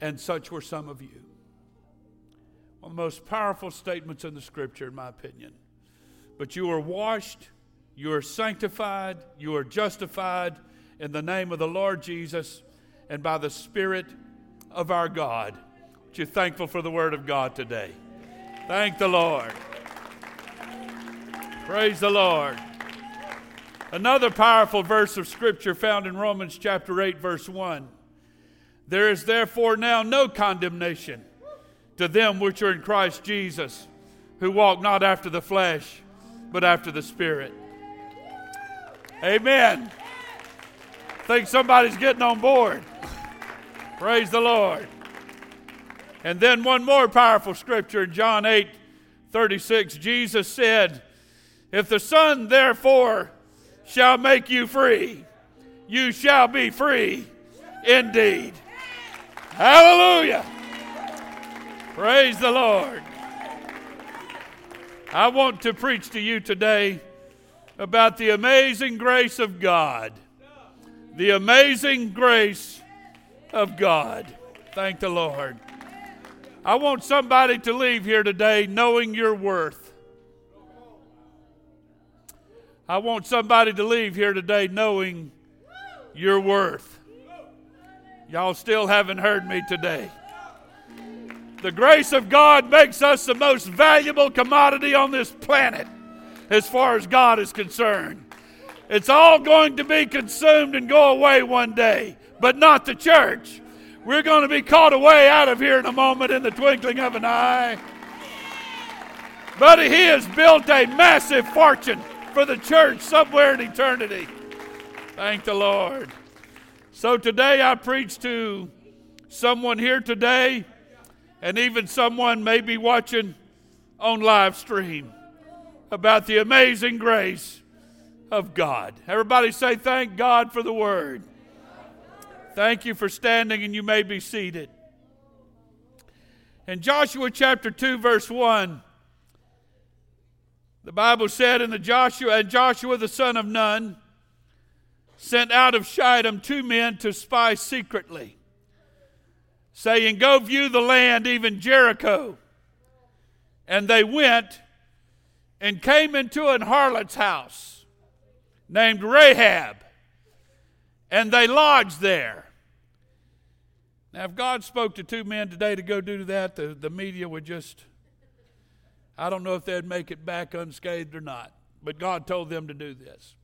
And such were some of you. One of the most powerful statements in the scripture, in my opinion. But you are washed, you are sanctified, you are justified in the name of the Lord Jesus and by the Spirit of our God. Aren't you thankful for the Word of God today? Thank the Lord. Praise the Lord. Another powerful verse of Scripture found in Romans chapter 8, verse 1. There is therefore now no condemnation to them which are in Christ Jesus, who walk not after the flesh, but after the Spirit. Amen. Think somebody's getting on board. Praise the Lord. And then one more powerful scripture in John 8 36, Jesus said, If the Son therefore shall make you free, you shall be free indeed. Hallelujah. Praise the Lord. I want to preach to you today about the amazing grace of God. The amazing grace of God. Thank the Lord. I want somebody to leave here today knowing your worth. I want somebody to leave here today knowing your worth. Y'all still haven't heard me today. The grace of God makes us the most valuable commodity on this planet as far as God is concerned. It's all going to be consumed and go away one day, but not the church. We're going to be caught away out of here in a moment in the twinkling of an eye. But He has built a massive fortune for the church somewhere in eternity. Thank the Lord. So today I preach to someone here today, and even someone maybe watching on live stream about the amazing grace of God. Everybody say, Thank God for the word. Thank you for standing, and you may be seated. In Joshua chapter 2, verse 1, the Bible said, in the Joshua, and Joshua the son of Nun, sent out of Shittim two men to spy secretly, saying, Go view the land, even Jericho. And they went and came into an harlot's house named Rahab, and they lodged there. Now, if God spoke to two men today to go do that, the, the media would just, I don't know if they'd make it back unscathed or not, but God told them to do this.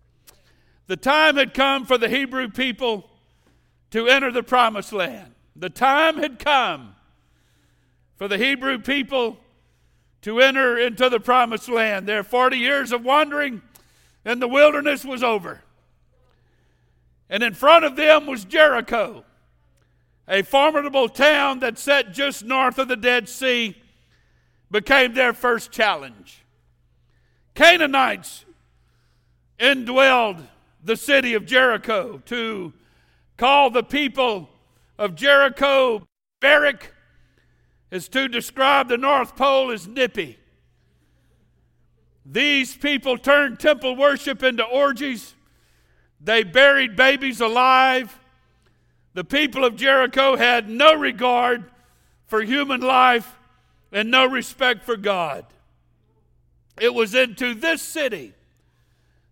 The time had come for the Hebrew people to enter the promised land. The time had come for the Hebrew people to enter into the promised land. Their 40 years of wandering in the wilderness was over. And in front of them was Jericho, a formidable town that sat just north of the Dead Sea, became their first challenge. Canaanites indwelled the city of Jericho, to call the people of Jericho barbaric, is to describe the North Pole as nippy. These people turned temple worship into orgies. They buried babies alive. The people of Jericho had no regard for human life and no respect for God. It was into this city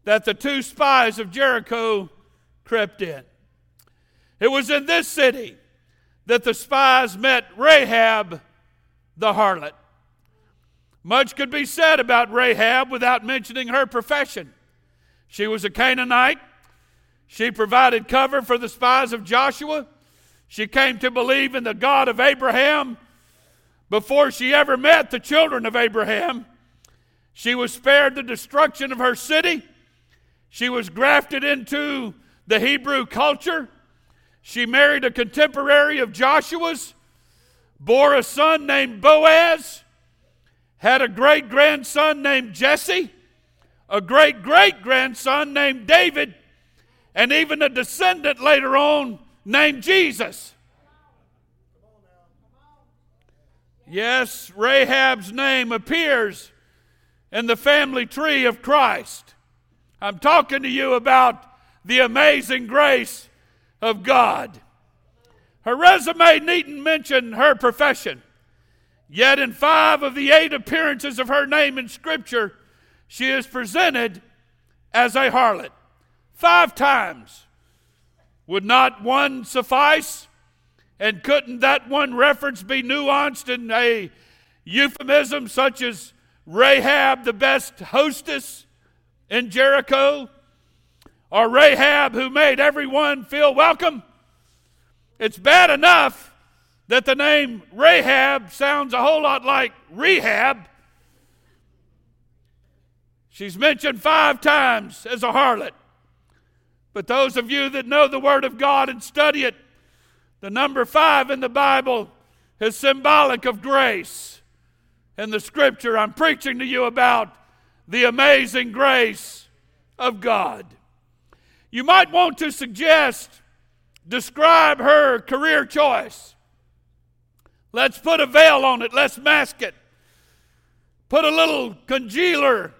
that the two spies of Jericho crept in. It was in this city that the spies met Rahab the harlot. Much could be said about Rahab without mentioning her profession. She was a Canaanite. She provided cover for the spies of Joshua. She came to believe in the God of Abraham before she ever met the children of Abraham. She was spared the destruction of her city. She was grafted into the Hebrew culture. She married a contemporary of Joshua's, bore a son named Boaz, had a great grandson named Jesse, a great great grandson named David, and even a descendant later on named Jesus. Yes, Rahab's name appears in the family tree of Christ. I'm talking to you about the amazing grace of God. Her resume needn't mention her profession. Yet, in five of the eight appearances of her name in Scripture, she is presented as a harlot. Five times. Would not one suffice? And couldn't that one reference be nuanced in a euphemism such as Rahab, the best hostess in Jericho? Or Rahab, who made everyone feel welcome? It's bad enough that the name Rahab sounds a whole lot like rehab. She's mentioned five times as a harlot. But those of you that know the Word of God and study it, the number five in the Bible is symbolic of grace. In the scripture, I'm preaching to you about the amazing grace of God. You might want to suggest, describe her career choice. Let's put a veil on it, let's mask it. Put a little congealer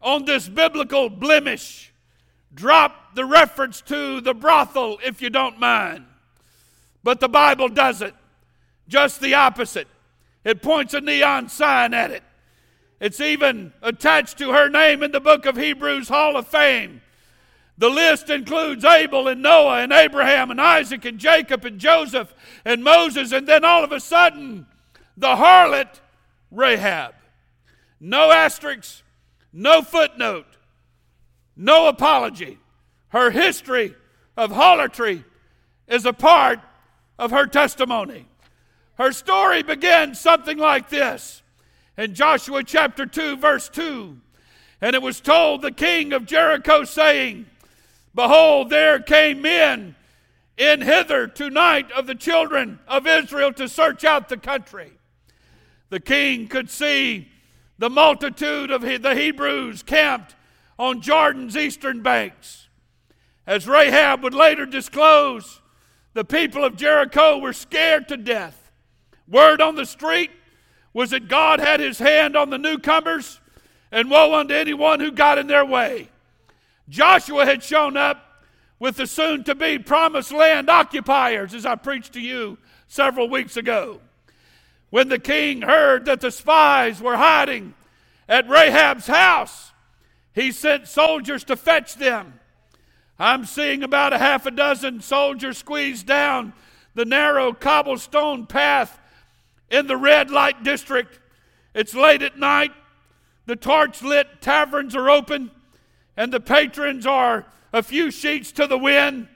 on this biblical blemish. Drop the reference to the brothel if you don't mind. But the Bible doesn't. Just the opposite. It points a neon sign at it. It's even attached to her name in the book of Hebrews Hall of Fame. The list includes Abel and Noah and Abraham and Isaac and Jacob and Joseph and Moses, and then all of a sudden, the harlot Rahab. No asterisks, no footnote, no apology. Her history of harlotry is a part of her testimony. Her story begins something like this in Joshua chapter 2, verse 2. And it was told the king of Jericho, saying, Behold, there came men in hither tonight of the children of Israel to search out the country. The king could see the multitude of the Hebrews camped on Jordan's eastern banks. As Rahab would later disclose, the people of Jericho were scared to death. Word on the street was that God had his hand on the newcomers, and woe unto anyone who got in their way. Joshua had shown up with the soon to be promised land occupiers, as I preached to you several weeks ago. When the king heard that the spies were hiding at Rahab's house, he sent soldiers to fetch them. I'm seeing about a half a dozen soldiers squeeze down the narrow cobblestone path in the red light district. It's late at night. The torch lit taverns are open, and the patrons are a few sheets to the wind.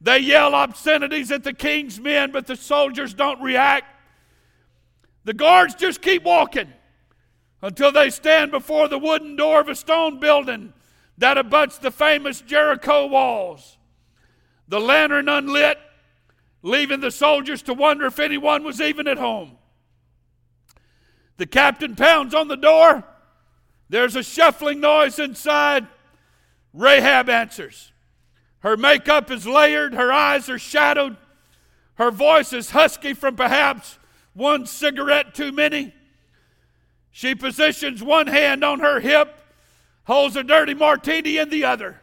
They yell obscenities at the king's men, but the soldiers don't react. The guards just keep walking until they stand before the wooden door of a stone building that abuts the famous Jericho walls. The lantern unlit, leaving the soldiers to wonder if anyone was even at home. The captain pounds on the door. There's a shuffling noise inside. Rahab answers. Her makeup is layered, her eyes are shadowed, her voice is husky from perhaps one cigarette too many. She positions one hand on her hip holds a dirty martini in the other.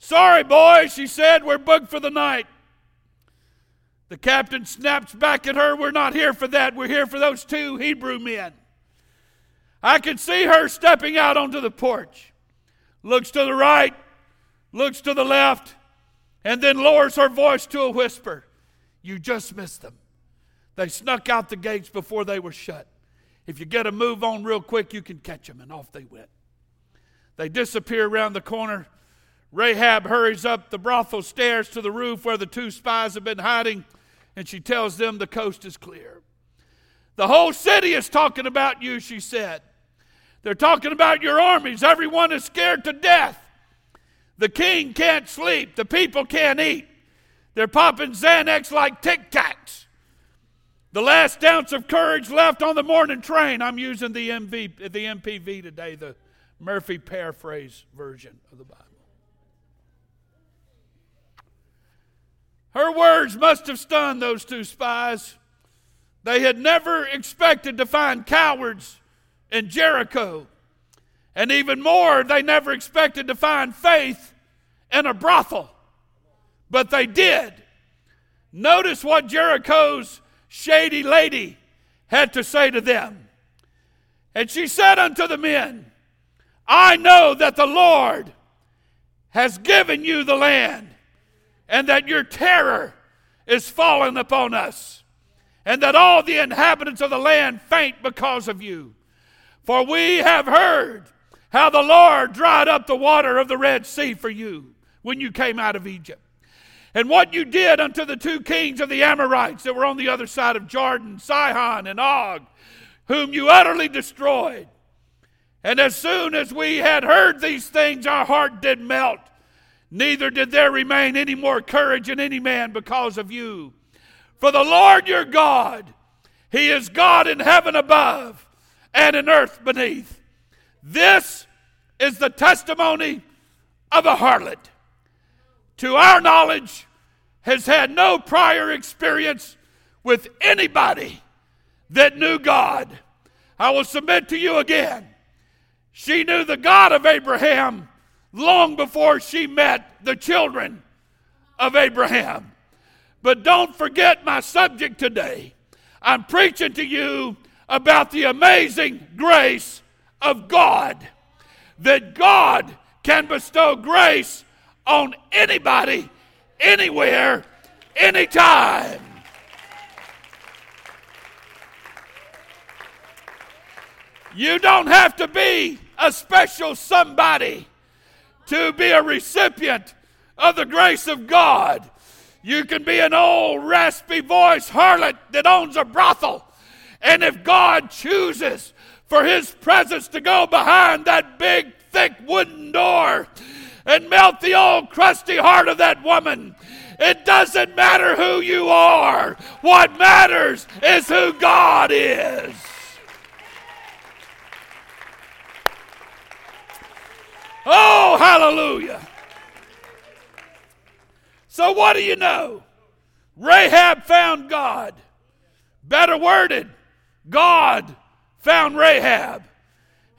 Sorry, boys, she said, we're booked for the night. The captain snaps back at her, We're not here for that. We're here for those two Hebrew men. I can see her stepping out onto the porch, looks to the right, looks to the left, and then lowers her voice to a whisper. You just missed them. They snuck out the gates before they were shut. If you get a move on real quick, you can catch them. And off they went. They disappear around the corner. Rahab hurries up the brothel stairs to the roof where the two spies have been hiding, and she tells them the coast is clear. The whole city is talking about you, she said. They're talking about your armies. Everyone is scared to death. The king can't sleep. The people can't eat. They're popping Xanax like Tic Tacs. The last ounce of courage left on the morning train. I'm using the, MV, the MPV today, the Murphy paraphrase version of the Bible. Her words must have stunned those two spies. They had never expected to find cowards in Jericho. And even more, they never expected to find faith in a brothel. But they did. Notice what Jericho's shady lady had to say to them. And she said unto the men, I know that the Lord has given you the land, and that your terror is fallen upon us, and that all the inhabitants of the land faint because of you. For we have heard how the Lord dried up the water of the Red Sea for you when you came out of Egypt. And what you did unto the two kings of the Amorites that were on the other side of Jordan, Sihon and Og, whom you utterly destroyed. And as soon as we had heard these things, our heart did melt. Neither did there remain any more courage in any man because of you. For the Lord your God, He is God in heaven above and in earth beneath. This is the testimony of a harlot. To our knowledge, has had no prior experience with anybody that knew God. I will submit to you again. She knew the God of Abraham long before she met the children of Abraham. But don't forget my subject today. I'm preaching to you about the amazing grace of God. That God can bestow grace on anybody, anywhere, anytime. You don't have to be a special somebody to be a recipient of the grace of God. You can be an old, raspy voice harlot that owns a brothel. And if God chooses for his presence to go behind that big, thick wooden door and melt the old, crusty heart of that woman, it doesn't matter who you are. What matters is who God is. Oh, hallelujah. So, what do you know? Rahab found God. Better worded, God found Rahab.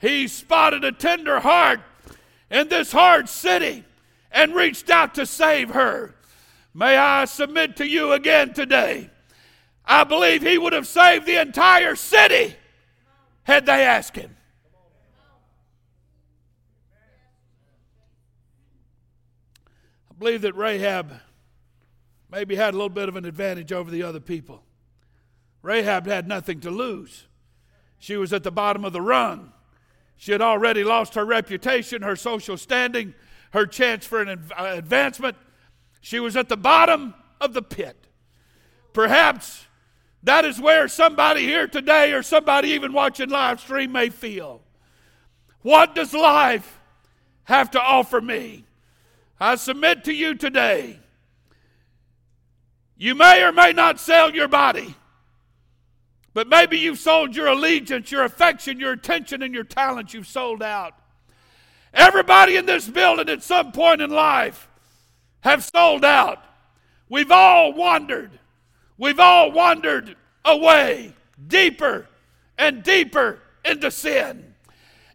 He spotted a tender heart in this hard city and reached out to save her. May I submit to you again today? I believe he would have saved the entire city had they asked him. Believe that Rahab maybe had a little bit of an advantage over the other people. Rahab had nothing to lose. She was at the bottom of the rung. She had already lost her reputation, her social standing, her chance for an uh, advancement. She was at the bottom of the pit. Perhaps that is where somebody here today or somebody even watching live stream may feel. What does life have to offer me? I submit to you today you may or may not sell your body, but maybe you've sold your allegiance, your affection, your attention, and your talent. You've sold out. Everybody in this building at some point in life have sold out. We've all wandered. We've all wandered away deeper and deeper into sin.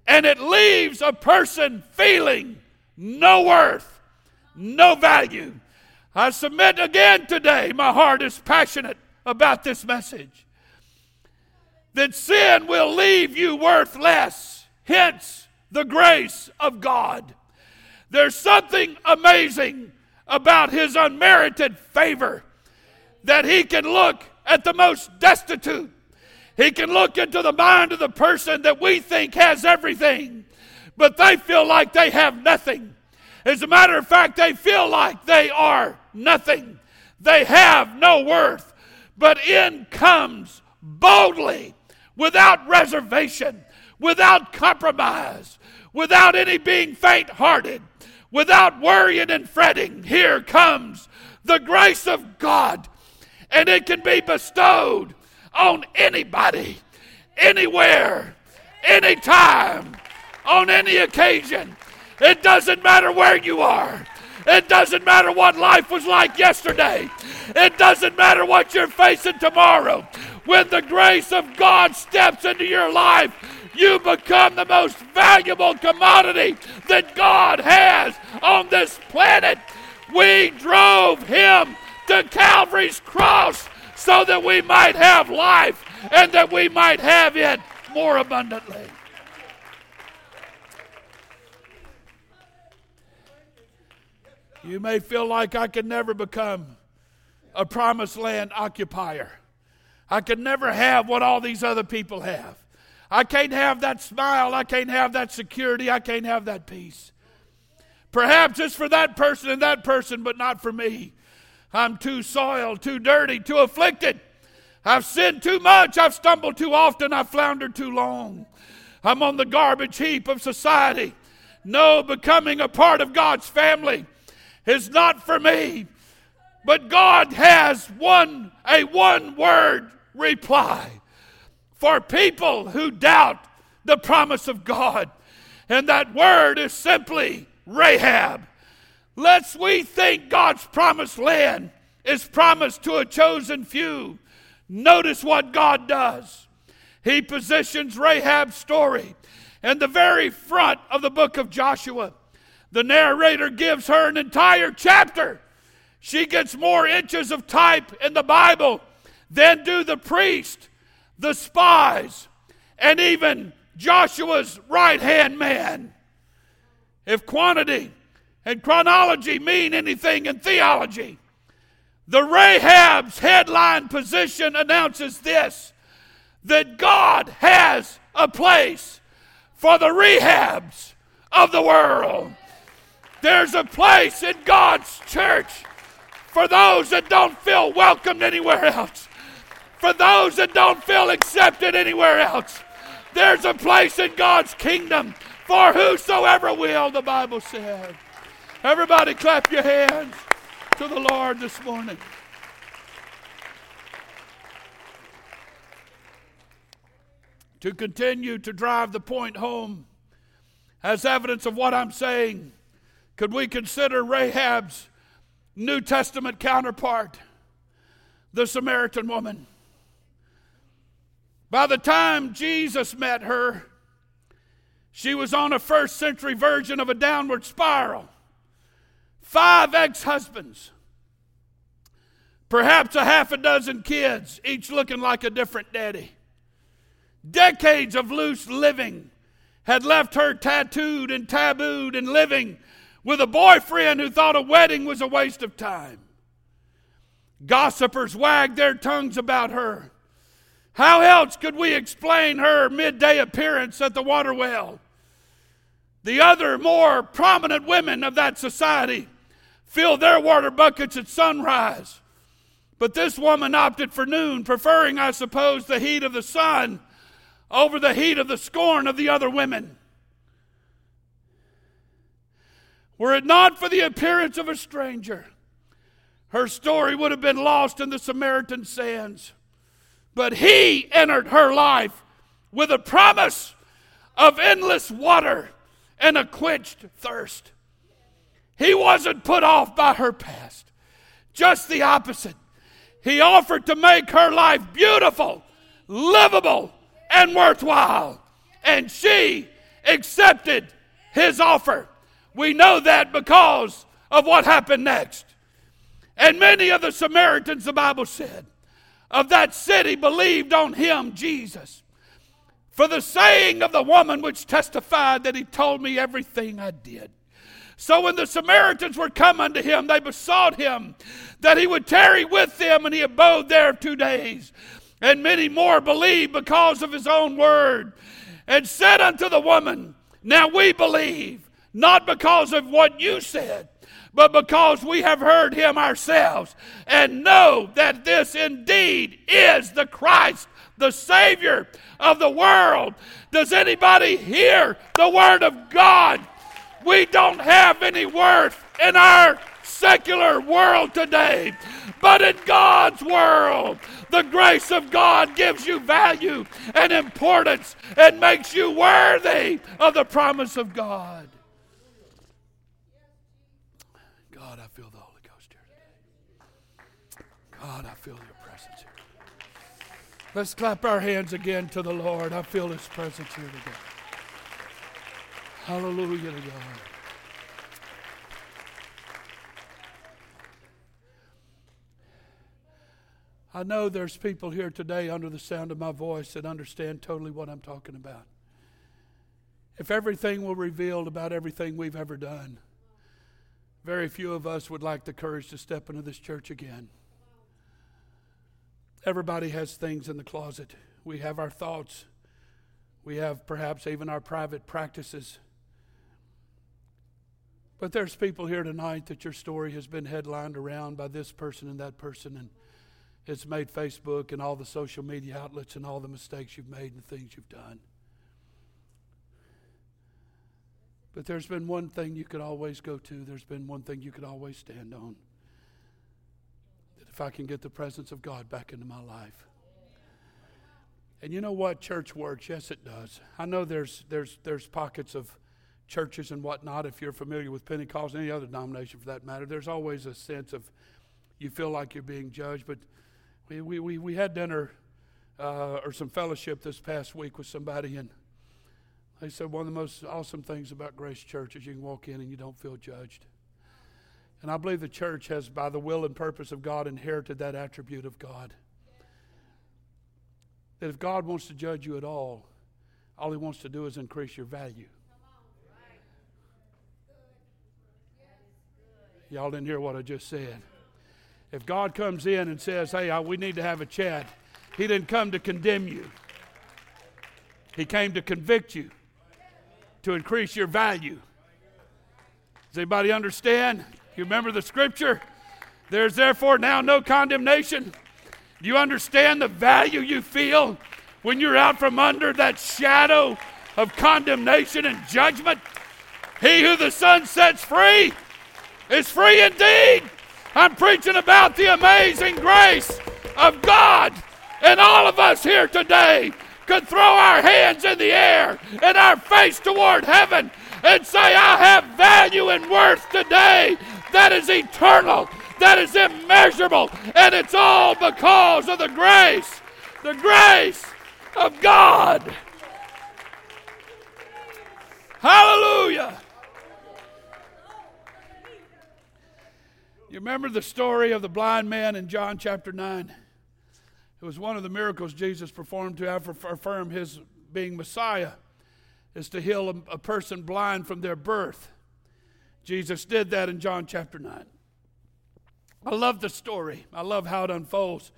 And it leaves a person feeling no worth no value. I submit again today, my heart is passionate about this message. That sin will leave you worthless, hence the grace of God. There's something amazing about His unmerited favor that He can look at the most destitute. He can look into the mind of the person that we think has everything, but they feel like they have nothing. As a matter of fact, they feel like they are nothing. They have no worth. But in comes boldly, without reservation, without compromise, without any being faint hearted, without worrying and fretting. Here comes the grace of God, and it can be bestowed on anybody, anywhere, anytime, on any occasion. It doesn't matter where you are. It doesn't matter what life was like yesterday. It doesn't matter what you're facing tomorrow. When the grace of God steps into your life, you become the most valuable commodity that God has on this planet. We drove him to Calvary's cross so that we might have life and that we might have it more abundantly. You may feel like I could never become a promised land occupier. I could never have what all these other people have. I can't have that smile. I can't have that security. I can't have that peace. Perhaps it's for that person and that person, but not for me. I'm too soiled, too dirty, too afflicted. I've sinned too much. I've stumbled too often. I've floundered too long. I'm on the garbage heap of society. No, becoming a part of God's family is not for me. But God has one a one word reply for people who doubt the promise of God. And that word is simply Rahab. Lest we think God's promised land is promised to a chosen few. Notice what God does. He positions Rahab's story in the very front of the book of Joshua. The narrator gives her an entire chapter. She gets more inches of type in the Bible than do the priest, the spies, and even Joshua's right hand man. If quantity and chronology mean anything in theology, the Rahab's headline position announces this that God has a place for the rehabs of the world. There's a place in God's church for those that don't feel welcomed anywhere else, for those that don't feel accepted anywhere else. There's a place in God's kingdom for whosoever will, the Bible said. Everybody clap your hands to the Lord this morning. To continue to drive the point home as evidence of what I'm saying, could we consider Rahab's New Testament counterpart, the Samaritan woman? By the time Jesus met her, she was on a first century version of a downward spiral five ex husbands, perhaps a half a dozen kids, each looking like a different daddy. Decades of loose living had left her tattooed and tabooed and living with a boyfriend who thought a wedding was a waste of time. Gossipers wagged their tongues about her. How else could we explain her midday appearance at the water well? The other more prominent women of that society filled their water buckets at sunrise. But this woman opted for noon, preferring, I suppose, the heat of the sun over the heat of the scorn of the other women. Were it not for the appearance of a stranger, her story would have been lost in the Samaritan sands. But he entered her life with a promise of endless water and a quenched thirst. He wasn't put off by her past, just the opposite. He offered to make her life beautiful, livable, and worthwhile. And she accepted his offer. We know that because of what happened next. And many of the Samaritans, the Bible said, of that city believed on him, Jesus. For the saying of the woman which testified that he told me everything I did. So when the Samaritans were come unto him, they besought him that he would tarry with them, and he abode there two days. And many more believed because of his own word, and said unto the woman, Now we believe, not because of what you said, but because we have heard him ourselves, and know that this indeed is the Christ, the Savior of the world. Does anybody hear the word of God? We don't have any worth in our secular world today. But in God's world, the grace of God gives you value and importance and makes you worthy of the promise of God. God, I feel the Holy Ghost here today. God, I feel your presence here. Let's clap our hands again to the Lord. I feel his presence here today. Hallelujah to God. I know there's people here today under the sound of my voice that understand totally what I'm talking about. If everything were revealed about everything we've ever done, very few of us would like the courage to step into this church again. Everybody has things in the closet. We have our thoughts. We have perhaps even our private practices. But there's people here tonight that your story has been headlined around by this person and that person, and it's made Facebook and all the social media outlets and all the mistakes you've made and the things you've done. But there's been one thing you could always go to, there's been one thing you could always stand on. That if I can get the presence of God back into my life. And you know what church works? Yes, it does. I know there's there's there's pockets of churches and whatnot, if you're familiar with Pentecost, any other denomination for that matter, there's always a sense of you feel like you're being judged. But we, we, we, we had dinner uh, or some fellowship this past week with somebody, and they said one of the most awesome things about Grace Church is you can walk in and you don't feel judged. And I believe the church has, by the will and purpose of God, inherited that attribute of God. That if God wants to judge you at all, all He wants to do is increase your value. Y'all didn't hear what I just said. If God comes in and says, hey, we need to have a chat, He didn't come to condemn you, He came to convict you, to increase your value. Does anybody understand? You remember the scripture? There's therefore now no condemnation. Do you understand the value you feel when you're out from under that shadow of condemnation and judgment? He who the Son sets free is free indeed. I'm preaching about the amazing grace of God. And all of us here today could throw our hands in the air and our face toward heaven and say, I have value and worth today that is eternal, that is immeasurable, and it's all because of the grace, the grace of God. Hallelujah. You remember the story of the blind man in John chapter 9? It was one of the miracles Jesus performed to affirm his being Messiah, is to heal a, person blind from their birth. Jesus did that in John chapter 9. I love the story. I love how it unfolds.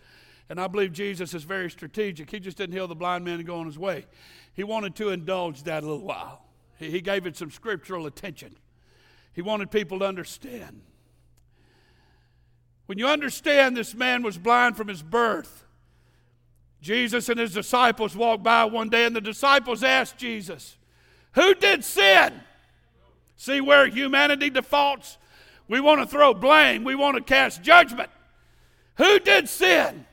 And I believe Jesus is very strategic. He just didn't heal the blind man and go on his way. He wanted to indulge that a little while. He gave it some scriptural attention. He wanted people to understand. When you understand this man was blind from his birth, Jesus and his disciples walked by one day, and the disciples asked Jesus, Who did sin? See where humanity defaults? We want to throw blame, we want to cast judgment. Who did sin?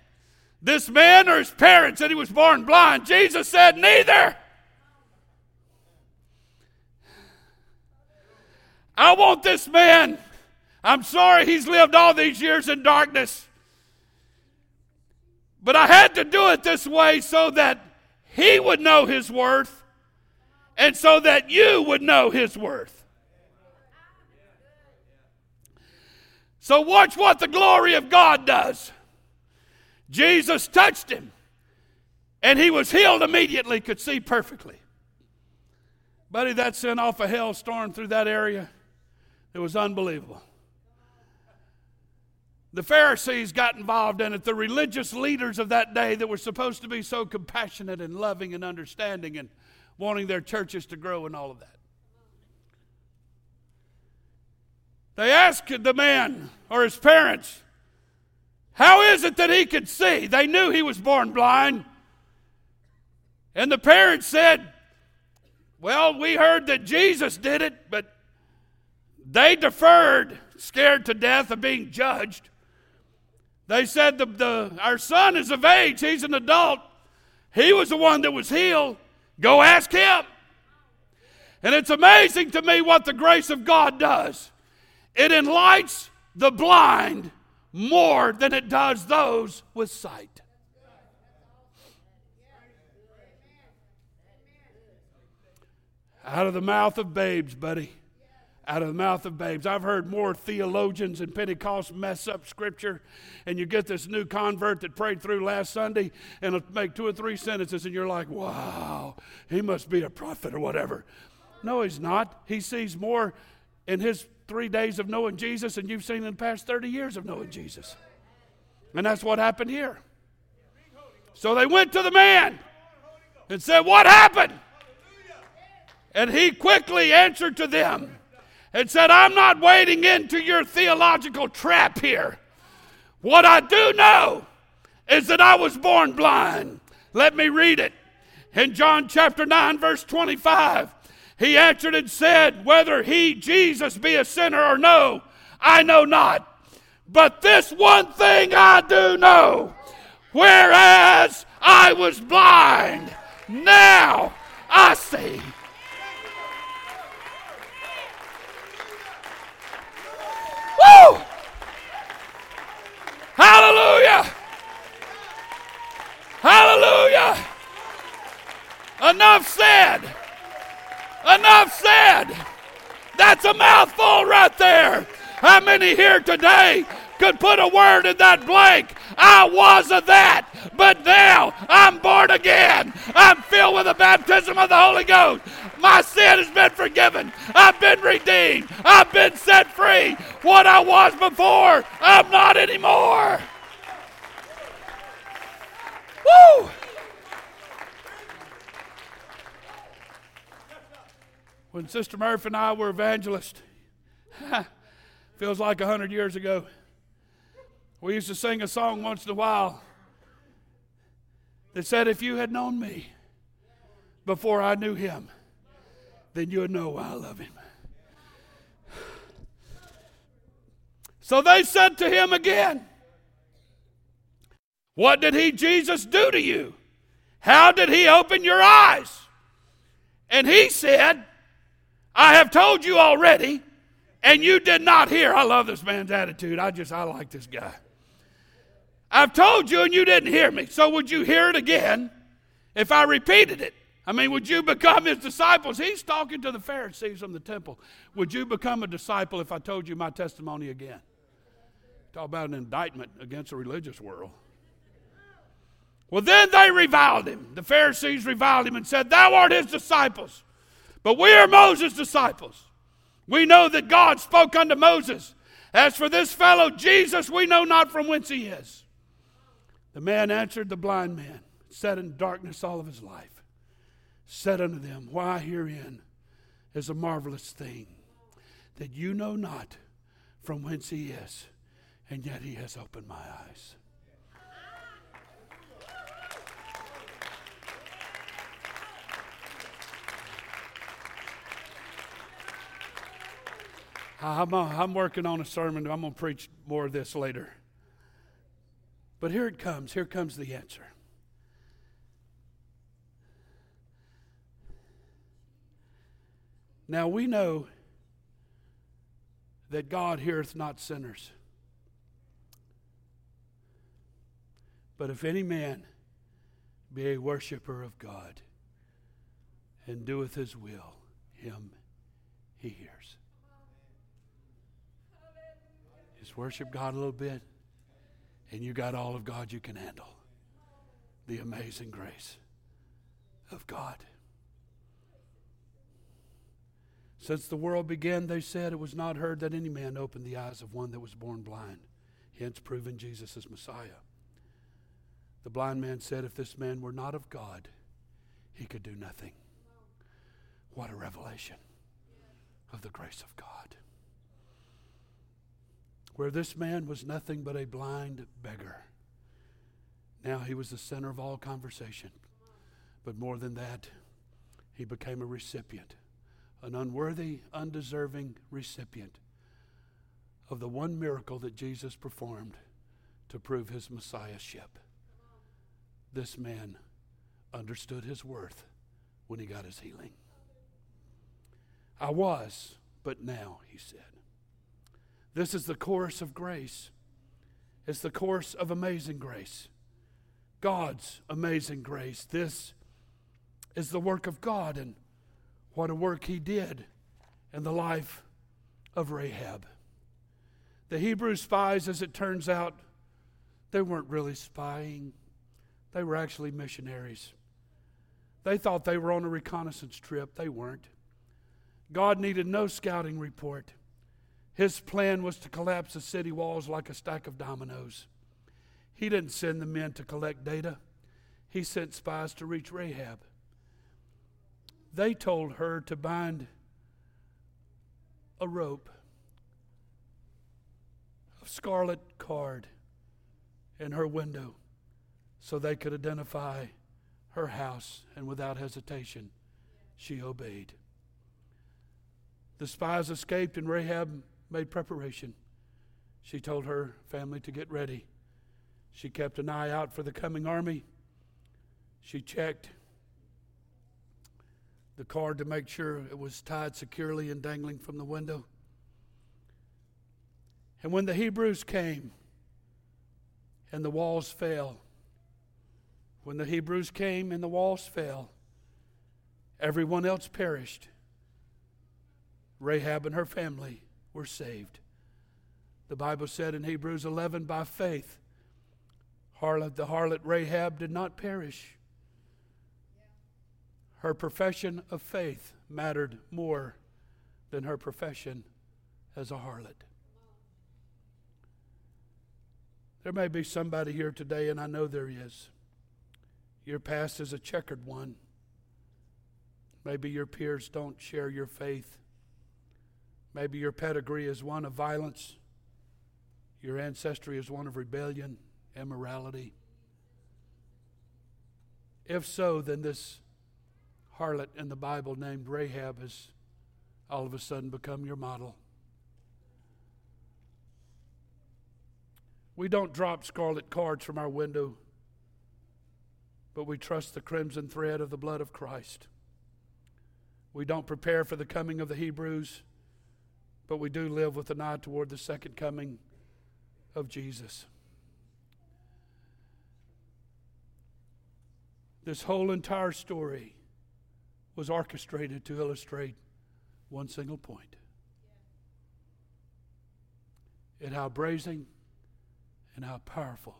This man or his parents that he was born blind? Jesus said, Neither. I want this man I'm sorry he's lived all these years in darkness. But I had to do it this way so that he would know his worth and so that you would know his worth. So, watch what the glory of God does. Jesus touched him, and he was healed immediately, could see perfectly. Buddy, that sent off a hailstorm through that area. It was unbelievable. The Pharisees got involved in it, the religious leaders of that day that were supposed to be so compassionate and loving and understanding and wanting their churches to grow and all of that. They asked the man or his parents, How is it that he could see? They knew he was born blind. And the parents said, Well, we heard that Jesus did it, but they deferred, scared to death of being judged. They said the, the, our son is of age, he's an adult. He was the one that was healed. Go ask him. And it's amazing to me what the grace of God does. It enlightens the blind more than it does those with sight. Out of the mouth of babes, buddy. Out of the mouth of babes. I've heard more theologians and Pentecost mess up scripture, and you get this new convert that prayed through last Sunday and make two or three sentences, and you're like, wow, he must be a prophet or whatever. No, he's not. He sees more in his three days of knowing Jesus than you've seen in the past 30 years of knowing Jesus. And that's what happened here. So they went to the man and said, What happened? And he quickly answered to them and said, I'm not wading into your theological trap here. What I do know is that I was born blind. Let me read it. In John chapter 9, verse 25, he answered and said, Whether he, Jesus, be a sinner or no, I know not. But this one thing I do know whereas I was blind, now I see. Woo! Hallelujah! Hallelujah! Enough said. Enough said. That's a mouthful right there. How many here today could put a word in that blank? I was of that, but now I'm born again. I'm filled with the baptism of the Holy Ghost. My sin has been forgiven. I've been redeemed. I've been set free. What I was before, I'm not anymore. Woo! When Sister Murphy and I were evangelists, feels like a hundred years ago. We used to sing a song once in a while that said, If you had known me before I knew him, then you would know why I love him. So they said to him again, What did he, Jesus, do to you? How did he open your eyes? And he said, I have told you already, and you did not hear. I love this man's attitude. I just, I like this guy. I've told you and you didn't hear me. So would you hear it again if I repeated it? I mean, would you become his disciples? He's talking to the Pharisees from the temple. Would you become a disciple if I told you my testimony again? Talk about an indictment against the religious world. Well, then they reviled him. The Pharisees reviled him and said, Thou art his disciples. But we are Moses' disciples. We know that God spoke unto Moses. As for this fellow Jesus, we know not from whence he is. The man answered the blind man, sat in darkness all of his life, said unto them, Why herein is a marvelous thing, that you know not from whence he is, and yet he has opened my eyes. I'm, I'm working on a sermon. I'm going to preach more of this later. But here it comes. Here comes the answer. Now we know that God heareth not sinners. But if any man be a worshiper of God and doeth his will, him he hears. Just worship God a little bit, and you got all of God you can handle. The amazing grace of God. Since the world began, they said it was not heard that any man opened the eyes of one that was born blind, hence proving Jesus as Messiah. The blind man said, If this man were not of God, he could do nothing. What a revelation of the grace of God where this man was nothing but a blind beggar. Now he was the center of all conversation. But more than that, he became a recipient, an unworthy, undeserving recipient of the one miracle that Jesus performed to prove his messiahship. This man understood his worth when he got his healing. I was, but now, he said. This is the course of grace. It's the course of amazing grace. God's amazing grace. This is the work of God and what a work He did in the life of Rahab. The Hebrew spies, as it turns out, they weren't really spying, they were actually missionaries. They thought they were on a reconnaissance trip. They weren't. God needed no scouting report. His plan was to collapse the city walls like a stack of dominoes. He didn't send the men to collect data, he sent spies to reach Rahab. They told her to bind a rope of scarlet cord in her window so they could identify her house, and without hesitation, she obeyed. The spies escaped, and Rahab made preparation. She told her family to get ready. She kept an eye out for the coming army. She checked the cord to make sure it was tied securely and dangling from the window. And when the Hebrews came and the walls fell, when the Hebrews came and the walls fell, everyone else perished. Rahab and her family were saved. The Bible said in Hebrews 11, by faith, harlot, the harlot Rahab did not perish. Her profession of faith mattered more than her profession as a harlot. There may be somebody here today, and I know there is. Your past is a checkered one. Maybe your peers don't share your faith. Maybe your pedigree is one of violence. Your ancestry is one of rebellion, immorality. If so, then this harlot in the Bible named Rahab has all of a sudden become your model. We don't drop scarlet cards from our window but we trust the crimson thread of the blood of Christ. We don't prepare for the coming of the Hebrews, but we do live with an eye toward the second coming of Jesus. This whole entire story was orchestrated to illustrate one single point. And how brazen and how powerful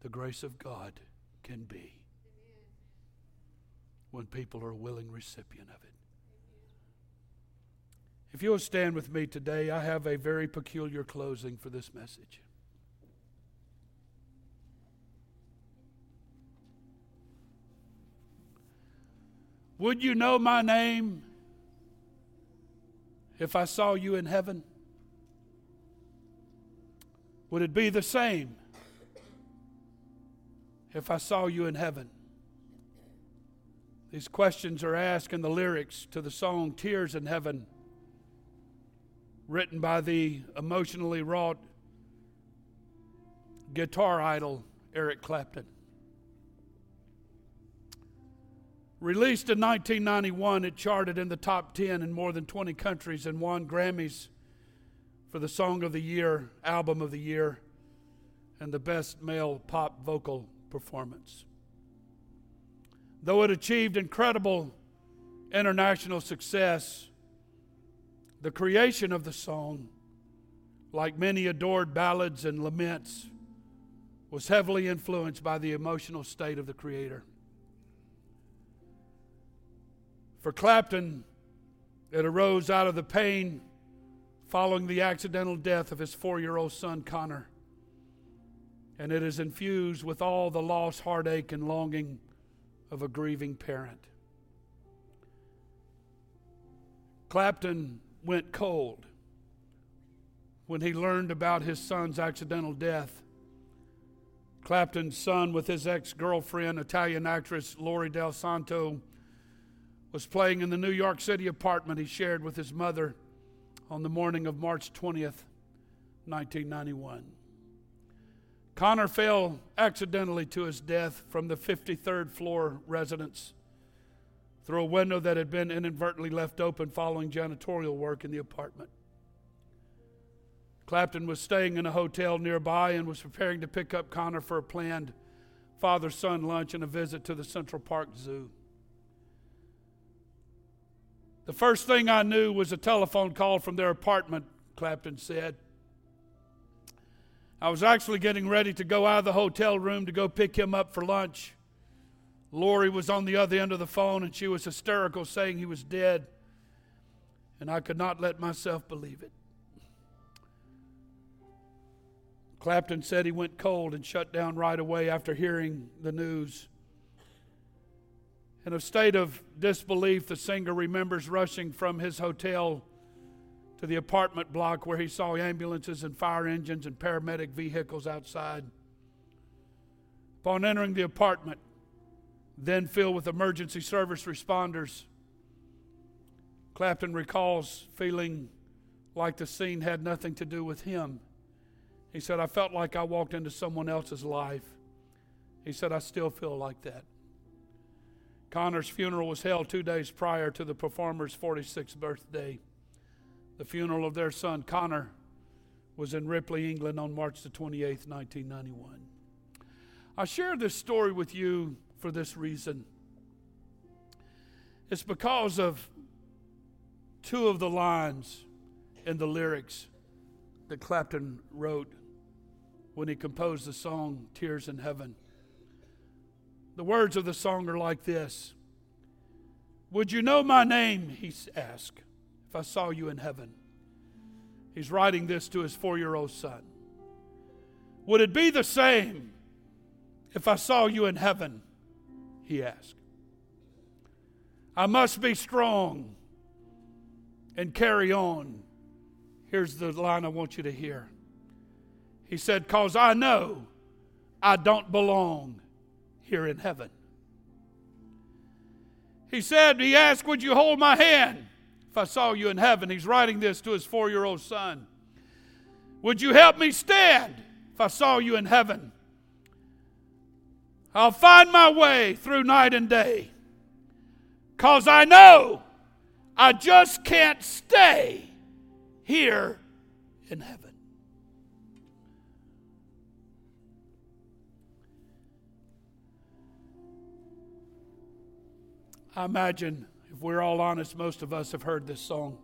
the grace of God can be when people are a willing recipient of it. If you'll stand with me today, I have a very peculiar closing for this message. Would you know my name if I saw you in heaven? Would it be the same if I saw you in heaven? These questions are asked in the lyrics to the song Tears in Heaven, written by the emotionally wrought guitar idol Eric Clapton. Released in 1991, it charted in the top 10 in more than 20 countries and won Grammys for the Song of the Year, Album of the Year, and the Best Male Pop Vocal performance. Though it achieved incredible international success, the creation of the song, like many adored ballads and laments, was heavily influenced by the emotional state of the Creator. For Clapton, it arose out of the pain following the accidental death of his four year old son, Conor and it is infused with all the loss, heartache, and longing of a grieving parent. Clapton went cold when he learned about his son's accidental death. Clapton's son, with his ex girlfriend, Italian actress Lori Del Santo, was playing in the New York City apartment he shared with his mother on the morning of March 20th, 1991. Conor fell accidentally to his death from the 53rd floor residence through a window that had been inadvertently left open following janitorial work in the apartment. Clapton was staying in a hotel nearby and was preparing to pick up Conor for a planned father son lunch and a visit to the Central Park Zoo. The first thing I knew was a telephone call from their apartment, Clapton said. I was actually getting ready to go out of the hotel room to go pick him up for lunch. Lori was on the other end of the phone and she was hysterical, saying he was dead. And I could not let myself believe it. Clapton said he went cold and shut down right away after hearing the news. In a state of disbelief, the singer remembers rushing from his hotel to the apartment block where he saw ambulances and fire engines and paramedic vehicles outside. Upon entering the apartment, then filled with emergency service responders, Clapton recalls feeling like the scene had nothing to do with him. He said, I felt like I walked into someone else's life. He said, I still feel like that. Conor's funeral was held two days prior to the performer's 46th birthday. The funeral of their son, Conor, was in Ripley, England on March the 28th, 1991. I share this story with you for this reason. It's because of two of the lines in the lyrics that Clapton wrote when he composed the song Tears in Heaven. The words of the song are like this Would you know my name? He asked, if I saw you in heaven. He's writing this to his four year old son. Would it be the same if I saw you in heaven? He asked. I must be strong and carry on. Here's the line I want you to hear. He said, Because I know I don't belong here in heaven. He said, He asked, Would you hold my hand if I saw you in heaven? He's writing this to his four year old son. Would you help me stand if I saw you in heaven? I'll find my way through night and day because I know I just can't stay here in heaven. I imagine, if we're all honest, most of us have heard this song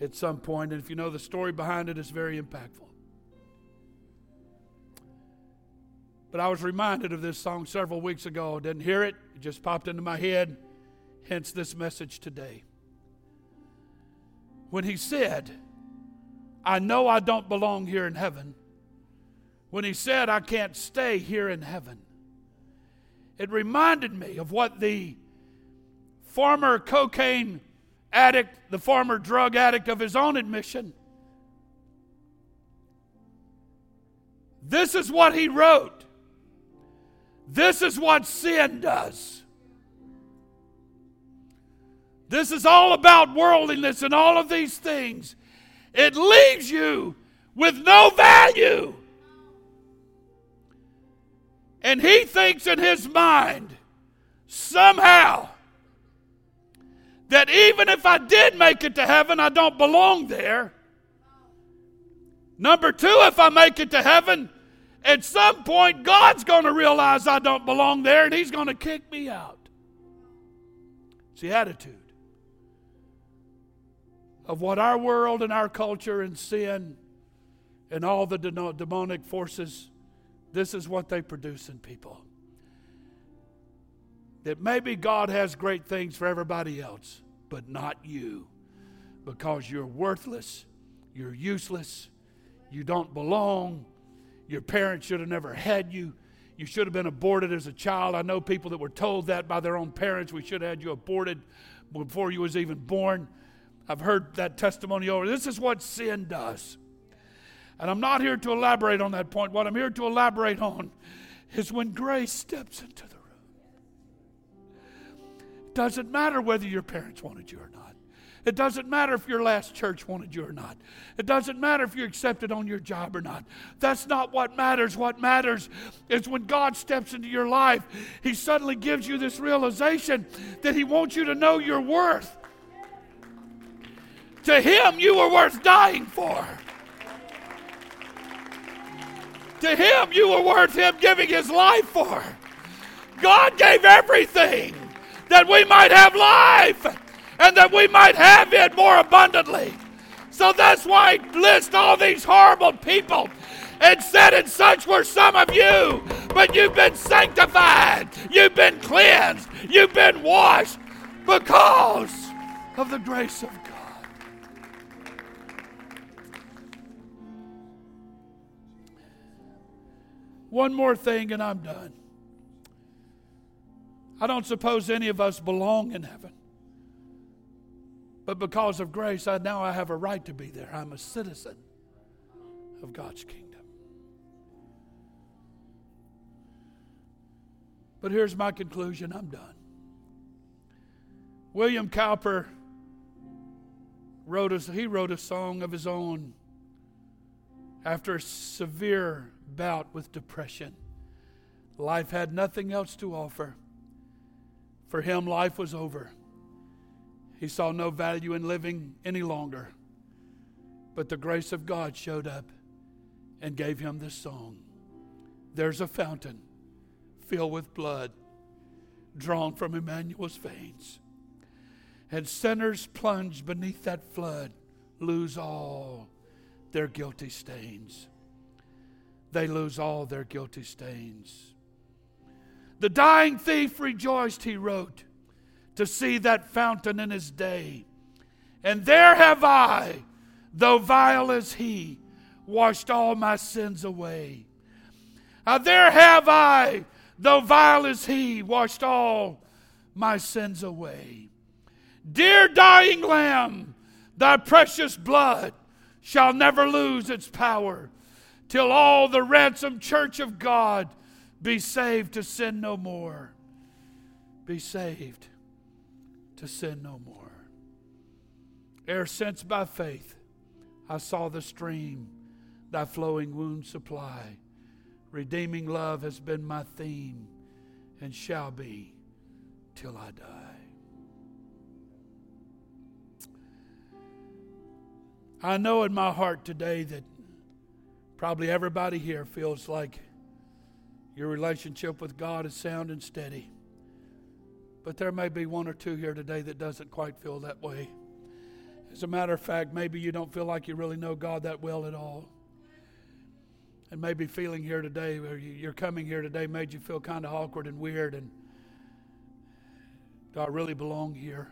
at some point, and if you know the story behind it, it's very impactful. But I was reminded of this song several weeks ago. Didn't hear it, it just popped into my head, hence this message today. When he said, I know I don't belong here in heaven, when he said, I can't stay here in heaven, it reminded me of what the former cocaine addict, the former drug addict of his own admission. This is what he wrote. This is what sin does. This is all about worldliness and all of these things. It leaves you with no value. And he thinks in his mind, somehow, that even if I did make it to heaven, I don't belong there. Number two, if I make it to heaven, at some point God's going to realize I don't belong there and He's going to kick me out. It's the attitude of what our world and our culture and sin and all the demonic forces, this is what they produce in people that maybe God has great things for everybody else, but not you because you're worthless, you're useless, you don't belong, your parents should have never had you. You should have been aborted as a child. I know people that were told that by their own parents. We should have had you aborted before you was even born. I've heard that testimony over. This is what sin does. And I'm not here to elaborate on that point. What I'm here to elaborate on is when grace steps into the room. It doesn't matter whether your parents wanted you or not. It doesn't matter if your last church wanted you or not. It doesn't matter if you're accepted on your job or not. That's not what matters. What matters is when God steps into your life, He suddenly gives you this realization that He wants you to know your worth. To Him, you were worth dying for. To Him, you were worth Him giving His life for. God gave everything that we might have life and that we might have it more abundantly. So that's why I list all these horrible people and said, And such were some of you, but you've been sanctified, you've been cleansed, you've been washed because of the grace of God. One more thing, and I'm done. I don't suppose any of us belong in heaven. But because of grace, I, now I have a right to be there. I'm a citizen of God's kingdom. But here's my conclusion I'm done. William Cowper wrote a, he wrote a song of his own after a severe bout with depression. Life had nothing else to offer. For him, life was over. He saw no value in living any longer. But the grace of God showed up and gave him this song There's a fountain filled with blood drawn from Emmanuel's veins. And sinners plunged beneath that flood lose all their guilty stains. They lose all their guilty stains. The dying thief rejoiced, he wrote, to see that fountain in his day. And there have I, though vile as he, washed all my sins away. Uh, there have I, though vile as he, washed all my sins away. Dear dying lamb, thy precious blood shall never lose its power till all the ransomed church of God be saved to sin no more. Be saved to sin no more. Ere since by faith I saw the stream, thy flowing wound supply. Redeeming love has been my theme and shall be till I die. I know in my heart today that probably everybody here feels like your relationship with God is sound and steady. But there may be one or two here today that doesn't quite feel that way. As a matter of fact, maybe you don't feel like you really know God that well at all. And maybe feeling here today, or you're coming here today, made you feel kind of awkward and weird and do I really belong here?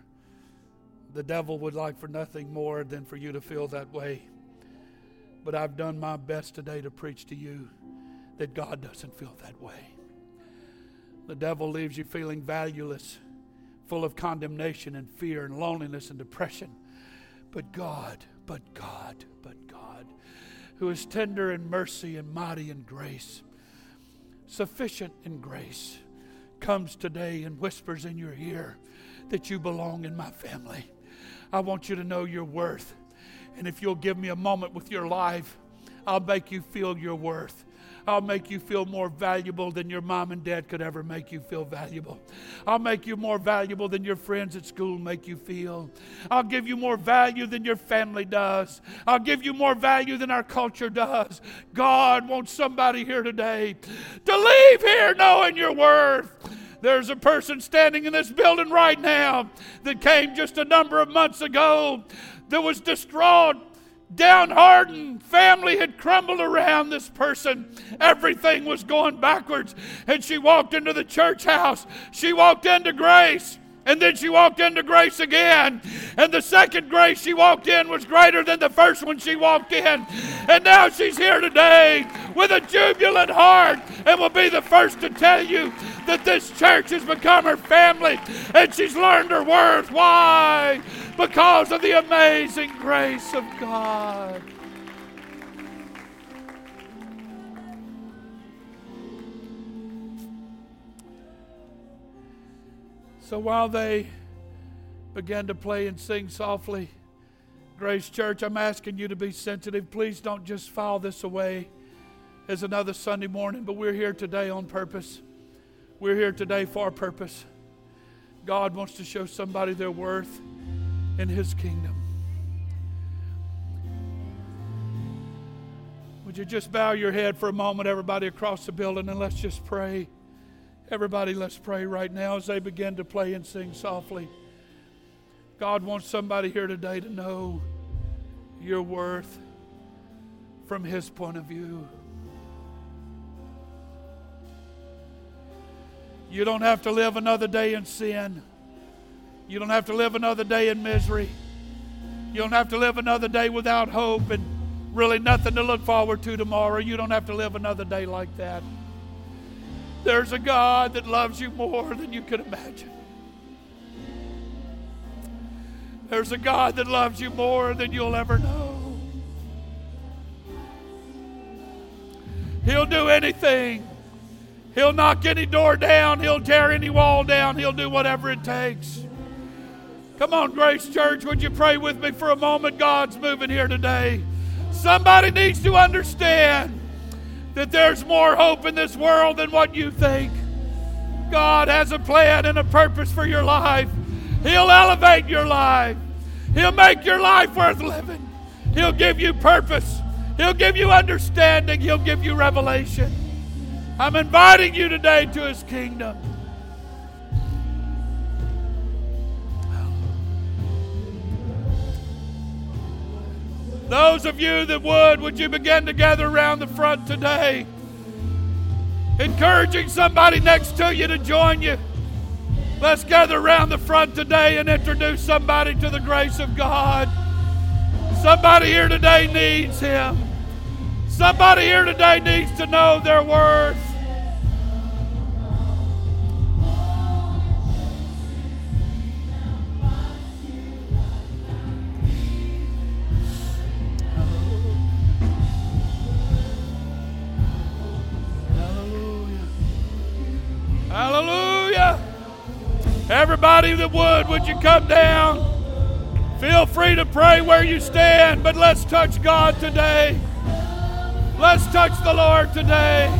The devil would like for nothing more than for you to feel that way. But I've done my best today to preach to you that God doesn't feel that way. The devil leaves you feeling valueless, full of condemnation and fear and loneliness and depression. But God, but God, but God who is tender in mercy and mighty in grace, sufficient in grace, comes today and whispers in your ear that you belong in my family. I want you to know your worth. And if you'll give me a moment with your life, I'll make you feel your worth. I'll make you feel more valuable than your mom and dad could ever make you feel valuable. I'll make you more valuable than your friends at school make you feel. I'll give you more value than your family does. I'll give you more value than our culture does. God wants somebody here today to leave here knowing your worth. There's a person standing in this building right now that came just a number of months ago that was distraught downhearted family had crumbled around this person. Everything was going backwards. And she walked into the church house. She walked into grace. And then she walked into grace again. And the second grace she walked in was greater than the first one she walked in. And now she's here today with a jubilant heart and will be the first to tell you that this church has become her family and she's learned her worth. Why? Because of the amazing grace of God. So while they began to play and sing softly, Grace Church, I'm asking you to be sensitive. Please don't just file this away as another Sunday morning, but we're here today on purpose. We're here today for a purpose. God wants to show somebody their worth in His kingdom. Would you just bow your head for a moment, everybody across the building, and let's just pray. Everybody, let's pray right now as they begin to play and sing softly. God wants somebody here today to know your worth from His point of view. You don't have to live another day in sin. You don't have to live another day in misery. You don't have to live another day without hope and really nothing to look forward to tomorrow. You don't have to live another day like that. There's a God that loves you more than you could imagine. There's a God that loves you more than you'll ever know. He'll do anything. He'll knock any door down. He'll tear any wall down. He'll do whatever it takes. Come on, Grace Church, would you pray with me for a moment? God's moving here today. Somebody needs to understand that there's more hope in this world than what you think. God has a plan and a purpose for your life. He'll elevate your life. He'll make your life worth living. He'll give you purpose. He'll give you understanding. He'll give you revelation. I'm inviting you today to His kingdom. Those of you that would, would you begin to gather around the front today? Encouraging somebody next to you to join you. Let's gather around the front today and introduce somebody to the grace of God. Somebody here today needs Him. Somebody here today needs to know their worth. Hallelujah. Everybody that would, would you come down? Feel free to pray where you stand, but let's touch God today. Let's touch the Lord today.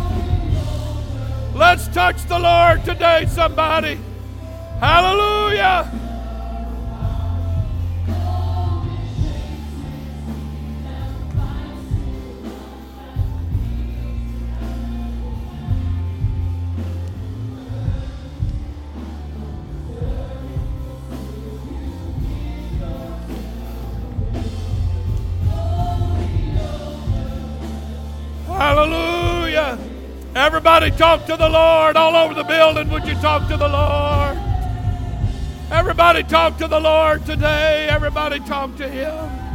Let's touch the Lord today, somebody. Hallelujah. Everybody talk to the Lord all over the building. Would you talk to the Lord? Everybody talk to the Lord today. Everybody talk to Him.